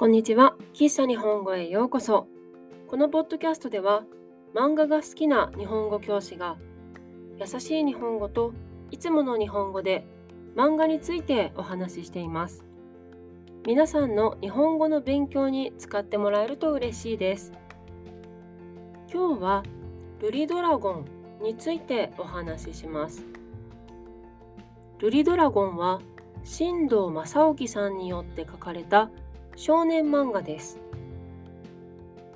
こんにちは。喫茶日本語へようこそ。このポッドキャストでは、漫画が好きな日本語教師が、優しい日本語といつもの日本語で漫画についてお話ししています。皆さんの日本語の勉強に使ってもらえると嬉しいです。今日は、ルリドラゴンについてお話しします。ルリドラゴンは、新藤正興さんによって書かれた少年漫画です。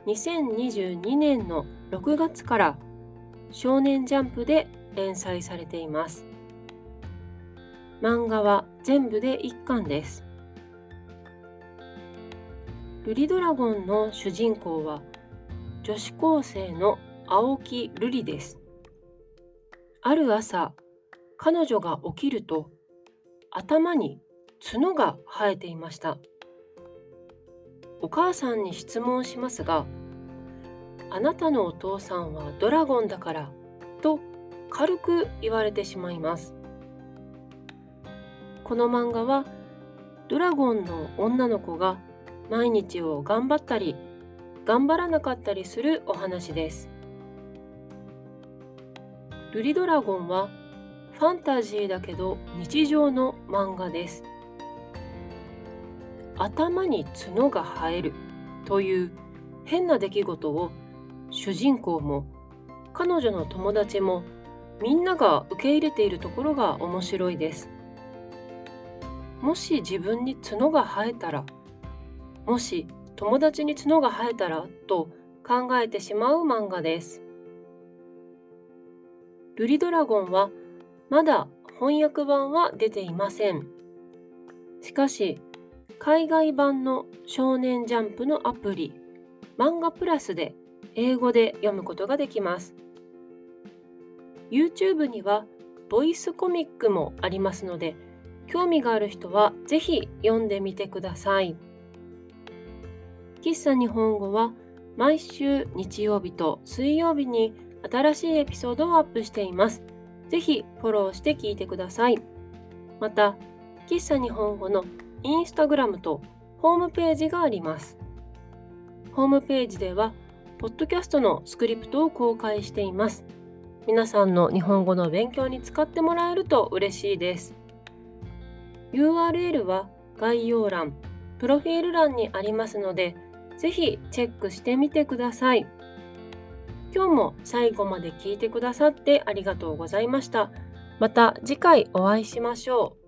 2022年の6月から少年ジャンプで連載されています。漫画は全部で1巻です。ルリドラゴンの主人公は女子高生の青木瑠璃です。ある朝、彼女が起きると頭に角が生えていました。お母さんに質問しますが、あなたのお父さんはドラゴンだからと軽く言われてしまいます。この漫画はドラゴンの女の子が毎日を頑張ったり頑張らなかったりするお話です。ルリドラゴンはファンタジーだけど日常の漫画です。頭に角が生えるという変な出来事を主人公も彼女の友達もみんなが受け入れているところが面白いです。もし自分に角が生えたらもし友達に角が生えたらと考えてしまう漫画です。ルリドラゴンはまだ翻訳版は出ていません。しかし海外版の少年ジャンプのアプリ漫画プラスで英語で読むことができます YouTube にはボイスコミックもありますので興味がある人はぜひ読んでみてください喫茶日本語は毎週日曜日と水曜日に新しいエピソードをアップしています。ぜひフォローして聞いてください。また、喫茶日本語のインスタグラムとホームページがあります。ホームページでは、ポッドキャストのスクリプトを公開しています。皆さんの日本語の勉強に使ってもらえると嬉しいです。URL は概要欄、プロフィール欄にありますので、ぜひチェックしてみてください。今日も最後まで聞いてくださってありがとうございました。また次回お会いしましょう。